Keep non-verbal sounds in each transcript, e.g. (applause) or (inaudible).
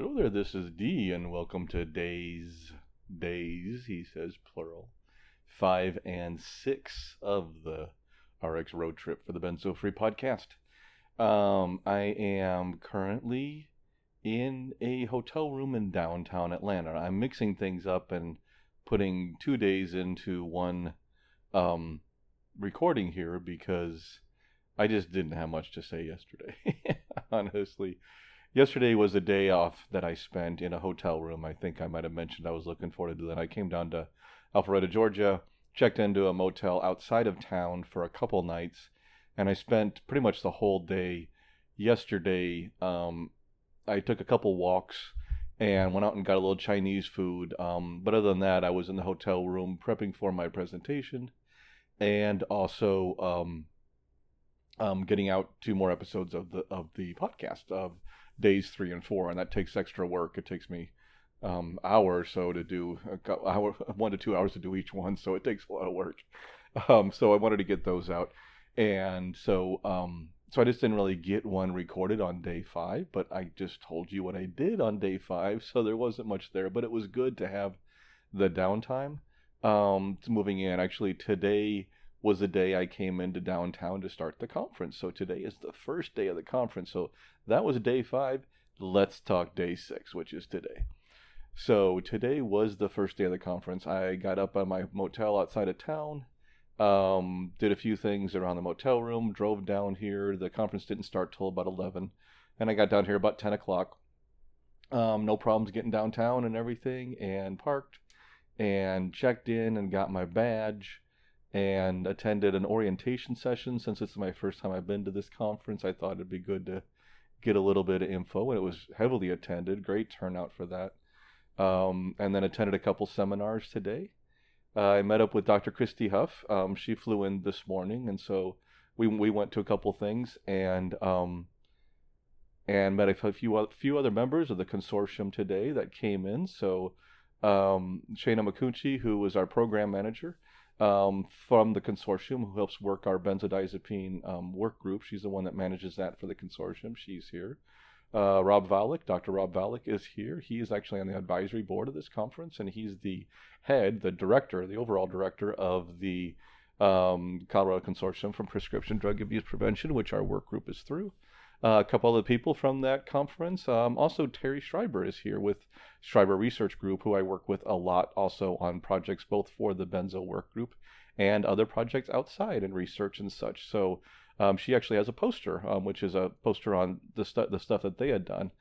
Hello there, this is D, and welcome to Days, Days, he says, plural, five and six of the RX Road Trip for the Benzo Free podcast. Um, I am currently in a hotel room in downtown Atlanta. I'm mixing things up and putting two days into one um, recording here because I just didn't have much to say yesterday, (laughs) honestly yesterday was a day off that I spent in a hotel room. I think I might have mentioned I was looking forward to that. I came down to Alpharetta, Georgia, checked into a motel outside of town for a couple nights, and I spent pretty much the whole day yesterday. Um, I took a couple walks and went out and got a little Chinese food. Um, but other than that, I was in the hotel room prepping for my presentation and also um, um, getting out two more episodes of the of the podcast of days three and four, and that takes extra work. It takes me um, hour or so to do a hour, one to two hours to do each one, so it takes a lot of work. Um, so I wanted to get those out, and so um, so I just didn't really get one recorded on day five, but I just told you what I did on day five, so there wasn't much there, but it was good to have the downtime. Um, moving in actually today was the day I came into downtown to start the conference. So today is the first day of the conference. So that was day five. Let's talk day six, which is today. So today was the first day of the conference. I got up on my motel outside of town, um, did a few things around the motel room, drove down here. The conference didn't start till about 11, and I got down here about 10 o'clock. Um, no problems getting downtown and everything, and parked and checked in and got my badge and attended an orientation session. Since it's my first time I've been to this conference, I thought it'd be good to get a little bit of info, and it was heavily attended. Great turnout for that. Um, and then attended a couple seminars today. Uh, I met up with Dr. Christy Huff. Um, she flew in this morning, and so we we went to a couple things and um, and met a few few other members of the consortium today that came in. So um, Shana who was our program manager, um, from the consortium who helps work our benzodiazepine um, work group. She's the one that manages that for the consortium. She's here. Uh, Rob Valuck, Dr. Rob Valuck is here. He is actually on the advisory board of this conference, and he's the head, the director, the overall director of the um, Colorado Consortium for Prescription Drug Abuse Prevention, which our work group is through. Uh, a couple other people from that conference. Um, also, Terry Schreiber is here with Schreiber Research Group, who I work with a lot also on projects both for the Benzo Work Group and other projects outside in research and such. So um, she actually has a poster, um, which is a poster on the, stu- the stuff that they had done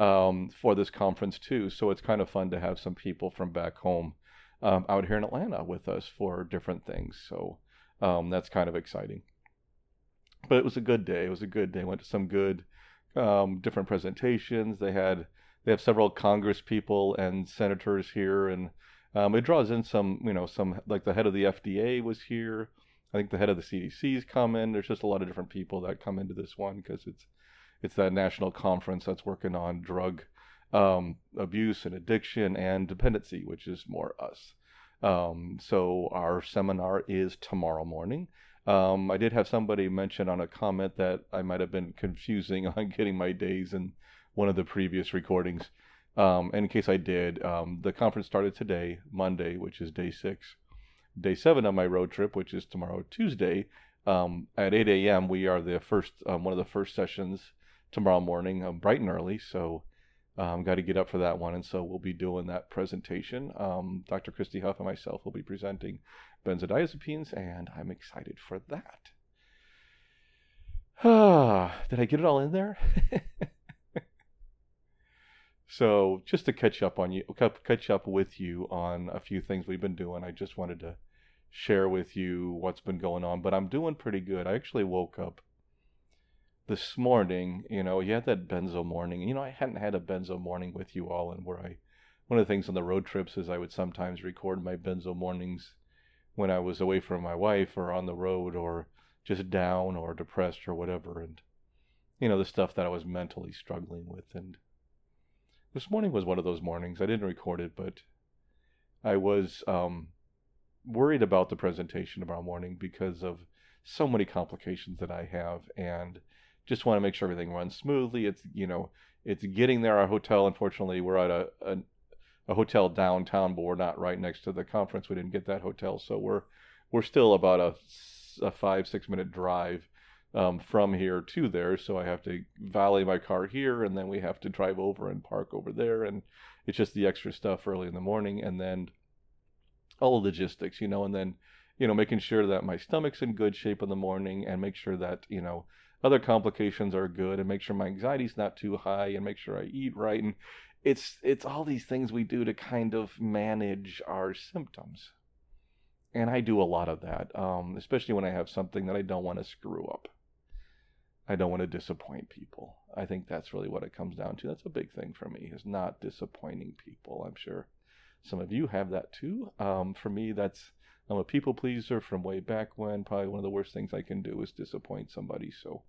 um, for this conference too. So it's kind of fun to have some people from back home um, out here in Atlanta with us for different things. So um, that's kind of exciting but it was a good day. It was a good day. Went to some good um, different presentations. They had they have several Congress people and senators here, and um, it draws in some you know some like the head of the FDA was here. I think the head of the CDC's coming. There's just a lot of different people that come into this one because it's it's that national conference that's working on drug um, abuse and addiction and dependency, which is more us. Um, so our seminar is tomorrow morning. Um, I did have somebody mention on a comment that I might have been confusing (laughs) on getting my days in one of the previous recordings. Um, in case I did, um, the conference started today, Monday, which is day six. Day seven of my road trip, which is tomorrow, Tuesday, um, at 8 a.m. We are the first, um, one of the first sessions tomorrow morning, um, bright and early. So, um, got to get up for that one, and so we'll be doing that presentation. Um, Dr. Christy Huff and myself will be presenting benzodiazepines, and I'm excited for that. Ah, (sighs) did I get it all in there? (laughs) so, just to catch up on you, catch up with you on a few things we've been doing. I just wanted to share with you what's been going on, but I'm doing pretty good. I actually woke up this morning. You know, you had that benzo morning. You know, I hadn't had a benzo morning with you all, and where I one of the things on the road trips is I would sometimes record my benzo mornings when I was away from my wife or on the road or just down or depressed or whatever. And, you know, the stuff that I was mentally struggling with. And this morning was one of those mornings. I didn't record it, but I was um, worried about the presentation tomorrow morning because of so many complications that I have and just want to make sure everything runs smoothly. It's you know it's getting there. Our hotel, unfortunately, we're at a, a a hotel downtown, but we're not right next to the conference. We didn't get that hotel, so we're we're still about a, a five six minute drive um, from here to there. So I have to valet my car here, and then we have to drive over and park over there, and it's just the extra stuff early in the morning, and then all the logistics, you know, and then you know making sure that my stomach's in good shape in the morning, and make sure that you know other complications are good, and make sure my anxiety's not too high, and make sure I eat right, and it's it's all these things we do to kind of manage our symptoms and I do a lot of that, um, especially when I have something that I don't want to screw up. I don't want to disappoint people. I think that's really what it comes down to. That's a big thing for me is not disappointing people. I'm sure some of you have that too. Um, for me, that's I'm a people pleaser from way back when. Probably one of the worst things I can do is disappoint somebody. So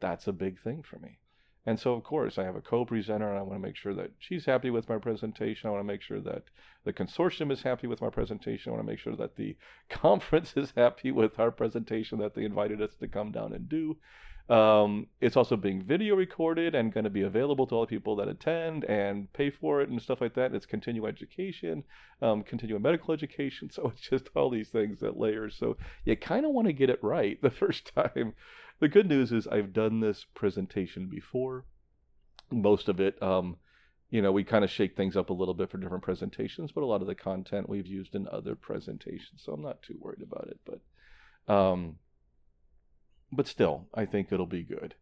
that's a big thing for me. And so, of course, I have a co presenter, and I want to make sure that she's happy with my presentation. I want to make sure that the consortium is happy with my presentation. I want to make sure that the (laughs) conference is happy with our presentation that they invited us to come down and do. Um, it's also being video recorded and going to be available to all the people that attend and pay for it and stuff like that. It's continuing education, um, continuing medical education. (laughs) So it's just all these things that layers. So you kind of want to get it right (laughs) the first time the good news is I've done this presentation before. Most of it, um, you know, we kind of shake things up a little bit for different presentations, but a lot of the content we've used in other presentations, so I'm not too worried about it. But, um, but still, I think it'll be good,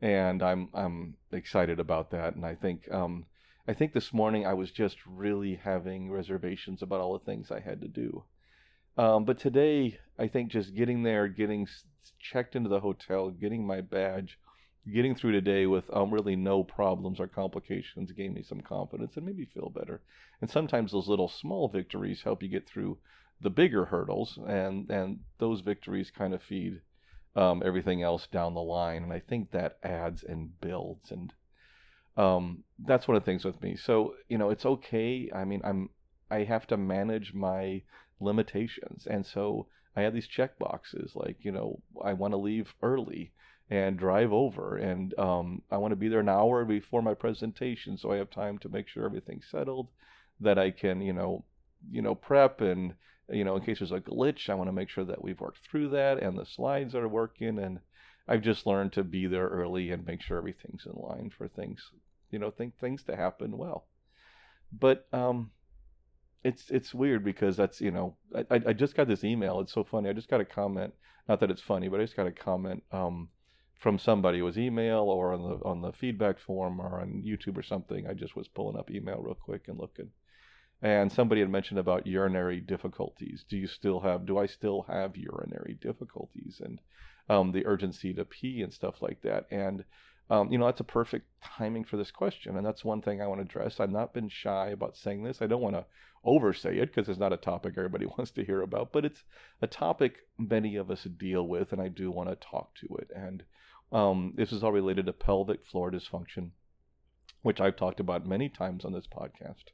and I'm I'm excited about that. And I think um, I think this morning I was just really having reservations about all the things I had to do. Um, but today, I think just getting there, getting checked into the hotel, getting my badge, getting through today with um, really no problems or complications gave me some confidence and made me feel better. And sometimes those little small victories help you get through the bigger hurdles, and and those victories kind of feed um, everything else down the line. And I think that adds and builds, and um, that's one of the things with me. So you know, it's okay. I mean, I'm I have to manage my limitations. And so I have these check boxes like, you know, I want to leave early and drive over and um, I want to be there an hour before my presentation so I have time to make sure everything's settled that I can, you know, you know, prep and you know, in case there's a glitch, I want to make sure that we've worked through that and the slides are working and I've just learned to be there early and make sure everything's in line for things, you know, think things to happen well. But um, it's it's weird because that's you know I I just got this email. It's so funny. I just got a comment. Not that it's funny, but I just got a comment um, from somebody. It was email or on the on the feedback form or on YouTube or something. I just was pulling up email real quick and looking, and somebody had mentioned about urinary difficulties. Do you still have? Do I still have urinary difficulties and um, the urgency to pee and stuff like that? And um, you know, that's a perfect timing for this question. And that's one thing I want to address. I've not been shy about saying this. I don't want to oversay it because it's not a topic everybody (laughs) wants to hear about, but it's a topic many of us deal with, and I do want to talk to it. And um, this is all related to pelvic floor dysfunction, which I've talked about many times on this podcast.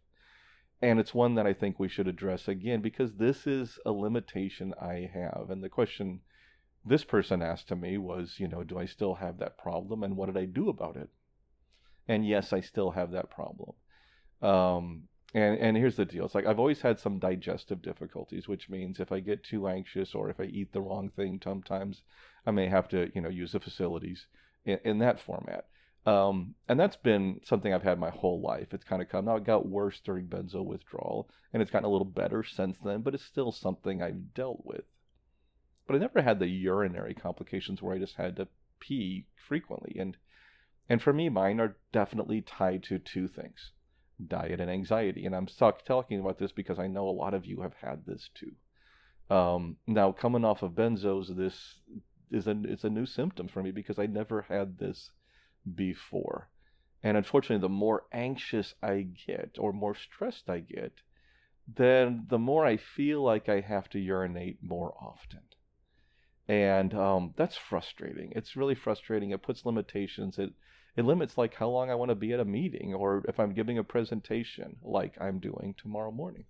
And it's one that I think we should address again because this is a limitation I have. And the question this person asked to me was, you know, do I still have that problem and what did I do about it? And yes, I still have that problem. Um, and and here's the deal: it's like I've always had some digestive difficulties, which means if I get too anxious or if I eat the wrong thing, sometimes I may have to, you know, use the facilities in, in that format. Um, and that's been something I've had my whole life. It's kind of come now. It got worse during benzo withdrawal, and it's gotten a little better since then. But it's still something I've dealt with. But I never had the urinary complications where I just had to pee frequently. And and for me, mine are definitely tied to two things: diet and anxiety. And I'm stuck talking about this because I know a lot of you have had this too. Um, now, coming off of benzos, this is a it's a new symptom for me because I never had this before. And unfortunately, the more anxious I get or more stressed I get, then the more I feel like I have to urinate more often and um, that's frustrating. It's really frustrating. It puts limitations. It it limits like how long I want to be at a meeting, or if I'm giving a presentation like I'm doing tomorrow morning.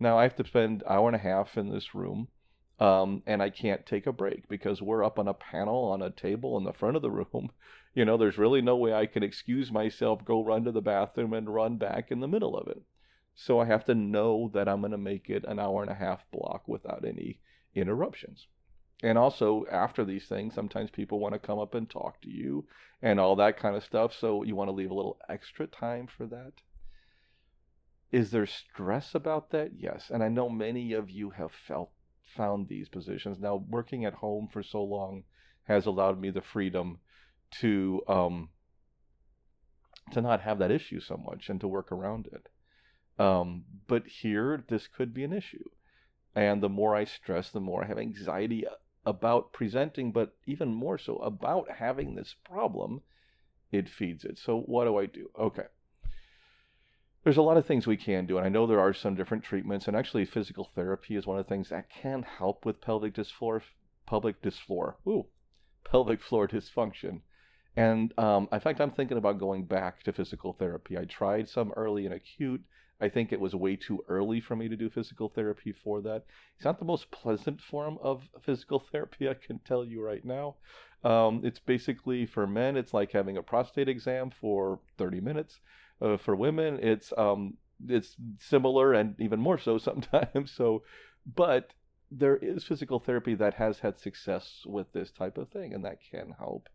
Now I have to spend hour and a half in this room, Um, and I can't take a break because we're up on a panel on a table in the front of the room. (laughs) You know, there's really no way I can excuse myself, go run to the bathroom, and run back in the middle of it. So I have to know that I'm going to make it an hour and a half block without any interruptions. And also, after these things, sometimes people want to come up and talk to you and all that kind of stuff. So you want to leave a little extra time for that. Is there stress about that? Yes. And I know many of you have felt found these positions. Now, working at home for so long has allowed me the freedom to um, to not have that issue so much and to work around it. Um, but here, this could be an issue. And the more I stress, the more I have anxiety about presenting, but even more so about having this problem, it feeds it. So, what do I do? Okay there's a lot of things we can do, and I know there are some different treatments, and actually physical therapy is one of the things that can help with pelvic dysfloor, pelvic dysfloor, ooh, pelvic floor dysfunction. And um, in fact, I'm thinking about going back to physical therapy. I tried some early and acute. I think it was way too early for me to do physical therapy for that. It's not the most pleasant form of physical (laughs) therapy, I can tell you right now. Um, it's basically for men, it's like having a prostate exam for 30 minutes. Uh, for women, it's um, it's similar and even more so (laughs) sometimes. So, but there is physical therapy that has had success with this type of thing, and that can help.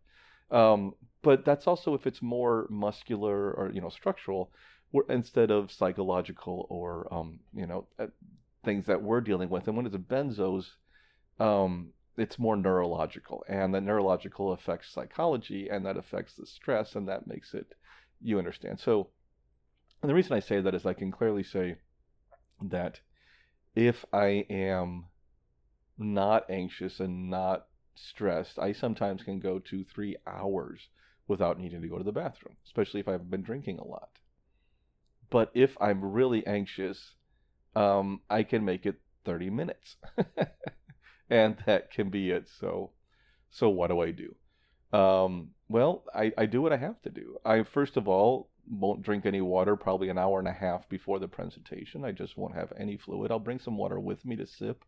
Um, but that's also if it's more muscular or you know structural, instead of psychological or um, you know uh, things that we're dealing with. And when it's benzos, um, it's more neurological, and the neurological affects psychology, and that affects the stress, and that makes it you understand. So and the reason I say that is I can clearly say that if I am not anxious and not stressed, I sometimes can go two, three hours without needing to go to the bathroom, especially if I've been drinking a lot. But if I'm really anxious, um, I can make it 30 minutes. (laughs) and that can be it. So, so what do I do? Um, well, I, I do what I have to do. I first of all won't drink any water probably an hour and a half before the presentation. I just won't have any fluid. I'll bring some water with me to sip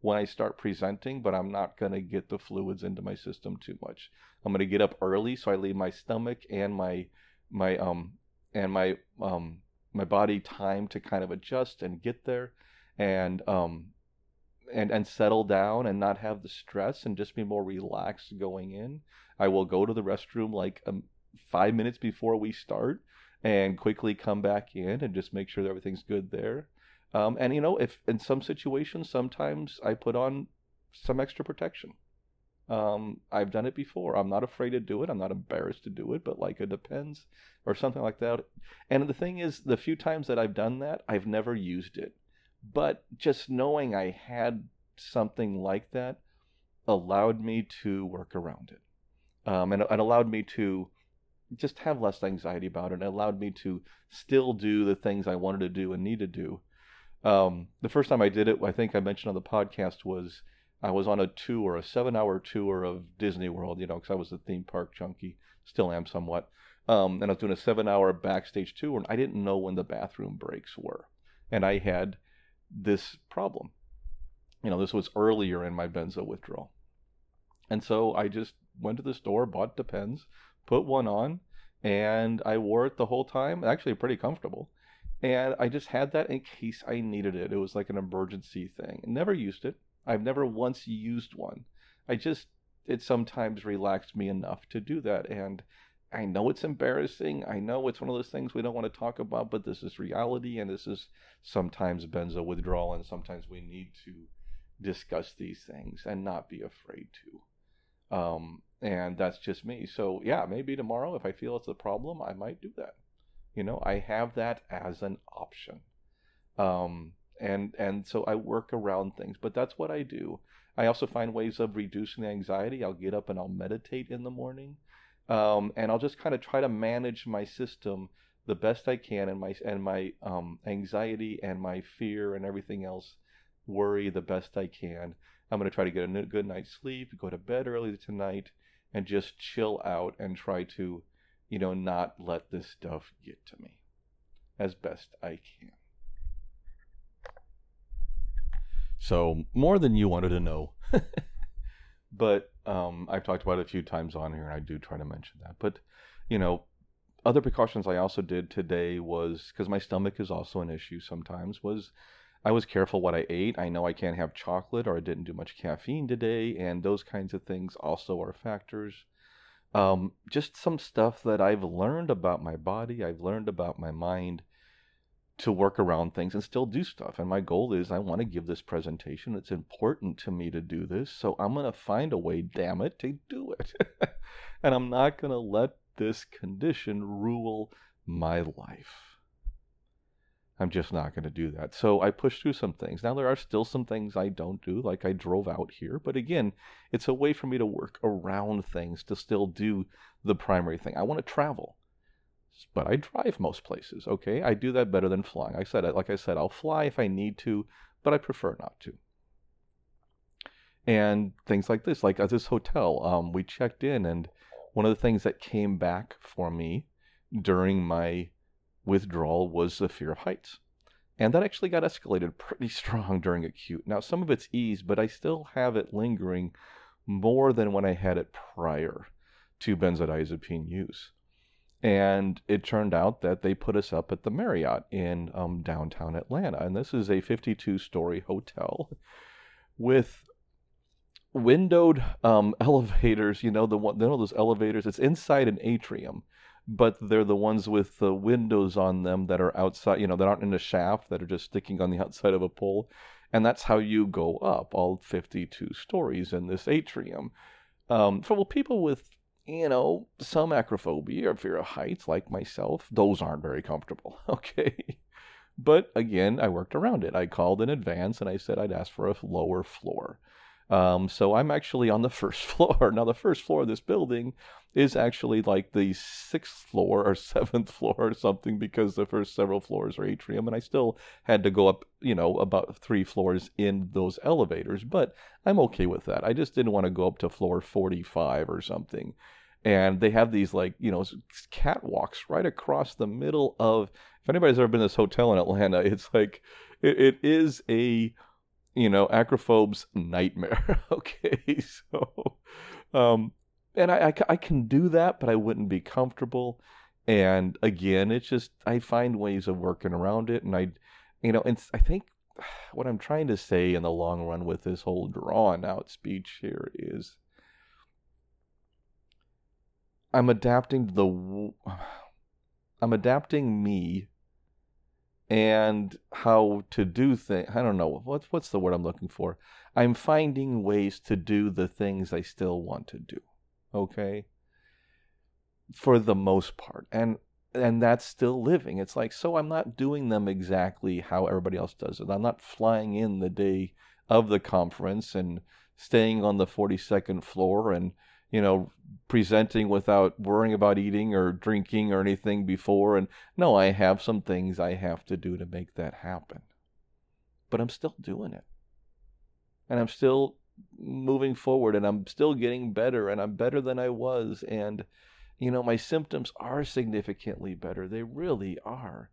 when I start presenting, but I'm not going to get the fluids into my system too much. I'm going to get up early so I leave my stomach and my my um and my um my body time to kind of adjust and get there and um and and settle down and not have the stress and just be more relaxed going in. I will go to the restroom like um, 5 minutes before we start and quickly come back in and just make sure that everything's good there. Um, and you know, if in some situations, sometimes I put on some extra protection. Um, I've done it before. I'm not afraid to do it. I'm not embarrassed to do it, but like it depends or something like that. And the thing is, the few times that I've done that, I've never used it. But just knowing I had something like that allowed me to work around it. Um, and it allowed me to just have less anxiety about it. It allowed me to still do the things I wanted to do and need to do. Um, the first time I did it, I think I mentioned on the podcast, was I was on a tour, a seven hour tour of Disney World, you know, because I was a theme park junkie, still am somewhat. Um, and I was doing a seven hour backstage tour, and I didn't know when the bathroom breaks were. And I had this problem. You know, this was earlier in my benzo withdrawal. And so I just went to the store, bought Depends, put one on, and I wore it the whole time. Actually, pretty comfortable. And I just had that in case I needed it. It was like an emergency thing. Never used it. I've never once used one. I just, it sometimes relaxed me enough to do that. And I know it's embarrassing. I know it's one of those things we don't want to talk about, but this is reality. And this is sometimes benzo withdrawal. And sometimes we need to discuss these things and not be afraid to. Um, and that's just me. So yeah, maybe tomorrow if I feel it's a problem, I might do that. You know, I have that as an option. Um, and and so I work around things, but that's what I do. I also find ways of reducing the anxiety. I'll get up and I'll meditate in the morning, um, and I'll just kind of try to manage my system the best I can, and my and my um, anxiety and my fear and everything else, worry the best I can. I'm going to try to get a good night's sleep, go to bed early tonight, and just chill out and try to, you know, not let this stuff get to me as best I can. So more than you wanted to know. (laughs) but um, I've talked about it a few times on here, and I do try to mention that. But you know, other precautions I also did today was because my stomach is also an issue sometimes. Was I was careful what I ate. I know I can't have chocolate, or I didn't do much caffeine today, and those kinds of things also are factors. Um, just some stuff that I've learned about my body, I've learned about my mind to work around things and still do stuff. And my goal is I want to give this presentation. It's important to me to do this. So I'm going to find a way, damn it, to do it. (laughs) and I'm not going to let this condition rule my life. I'm just not going to do that. So I pushed through some things. Now, there are still some things I don't do, like I drove out here. But again, it's a way for me to work around things to still do the primary thing. I want to travel but I drive most places. Okay, I do that better than flying. I said, like I said, I'll fly if I need to, but I prefer not to. And things like this, like at this hotel, um, we checked in, and one of the things that came back for me during my withdrawal was the fear of heights. And that actually got escalated (laughs) pretty strong during acute. Now, some of it's eased, but I still have it lingering more than when I had it prior to benzodiazepine use. And it turned out that they put us up at the Marriott in um, downtown Atlanta. And this is a 52 story hotel (laughs) with windowed um, (laughs) elevators. You know, the one, you know, those elevators, it's inside an atrium, but they're the ones with the windows on them that are outside, you know, that aren't in a shaft, that are just sticking on the (laughs) outside of a pole. And that's how you go up all 52 stories in this atrium. Um, for well, people with you know, some acrophobia or fear of heights, like myself, those aren't very comfortable. (laughs) Okay. But again, I worked around it. I called in advance and I said I'd ask for a lower floor. Um, so I'm actually on the (laughs) first floor. Now, the first floor of this building is actually like the sixth floor or (laughs) seventh floor or something because the first several floors are atrium, and I still had to go up, you know, about three floors in those elevators. But I'm okay with that. I just didn't want to go up to floor 45 or something and they have these like you know catwalks right across the middle of if anybody's ever been to this hotel in atlanta (laughs) it's like it, it is a you know acrophobe's nightmare. (laughs) Okay so um and I, I, I can do that but i wouldn't be comfortable. And again it's just i find ways of working around it and i you know and i think (sighs) what i'm trying to say in the long run with this whole drawn out speech here is I'm adapting the (sighs) I'm adapting me and how to do things. I don't know what's what's the word I'm looking for. I'm finding ways to do the things I still want to do. Okay? For the most part. And and that's still living. It's like so I'm not doing them exactly how everybody else does it. I'm not flying in the day of the conference and staying on the 42nd floor and you know, presenting without worrying about eating or drinking or anything before. And no, I have some things I have to do to make that happen. But I'm still doing it. And I'm still moving forward and I'm still getting better and I'm better than I was. And, you know, my symptoms are significantly better. They really are.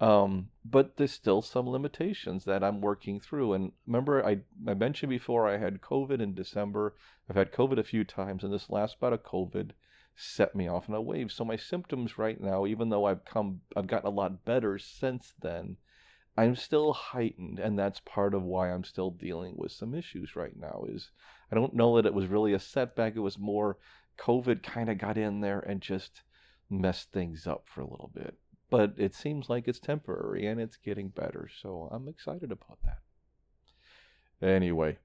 Um, but there's still some limitations that I'm working through. And remember, I, I mentioned before I had COVID in December. I've had COVID a few times, and this last bout of COVID set me off in a wave. So my symptoms right now, even though I've come, I've gotten a lot better since then. I'm still heightened, and that's part of why I'm still dealing with some issues right now. Is I don't know that it was really a setback. It was more COVID kind of got in there and just messed things up for a little bit but it seems like it's temporary and it's getting better. So I'm excited about that. Anyway,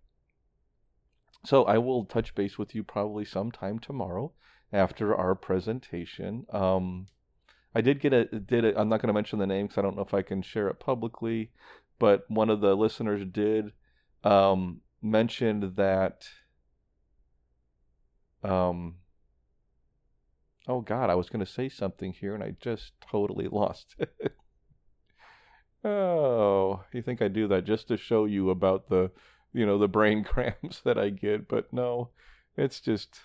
so I will touch base with you probably sometime tomorrow after our presentation. Um, I did get a did. I'm not going to mention the name because I don't know if I can share it publicly, but one of the listeners did um, mention that um, Oh God, I was going to say something here and I just totally (laughs) lost it. oh, you think I do that just to show you about the, you know, the brain (laughs) cramps that I get, but no, it's just,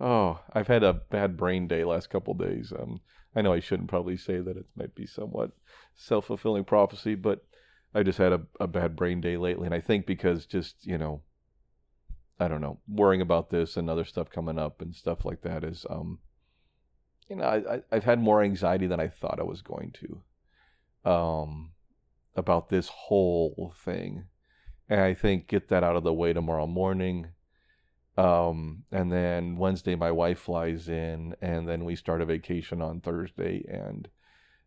oh, I've had a bad brain day last couple days. Um, I know I shouldn't probably say that it might be somewhat self fulfilling prophecy, but I just had a, a bad brain day lately, and I think because just you know, I don't know, worrying about this and other stuff coming up and stuff like that is, um, you know, I, I have had more anxiety than I thought I was going to, um, about this whole thing, and I think get that out of the way tomorrow morning. Um, and then Wednesday, my wife flies in, and then we start a vacation on Thursday, and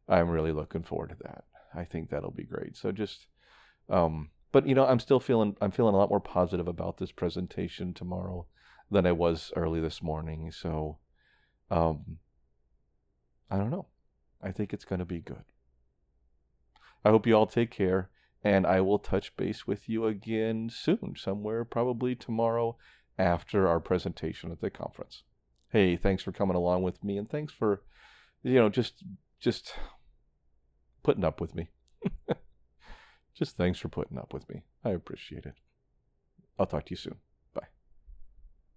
I'm really looking forward to that. I think that'll be great. So just, um, but you know, I'm still feeling I'm feeling a lot more positive about this presentation tomorrow than I was early this morning. So, um, I don't know. I think it's going to be good. I hope you all take care, and I will touch base with you again soon, somewhere probably tomorrow after our presentation at the conference. Hey, thanks for coming along with me, and thanks for, you know, just just putting up with me. (laughs) Just thanks for putting up with me. I appreciate it. I'll talk to you soon.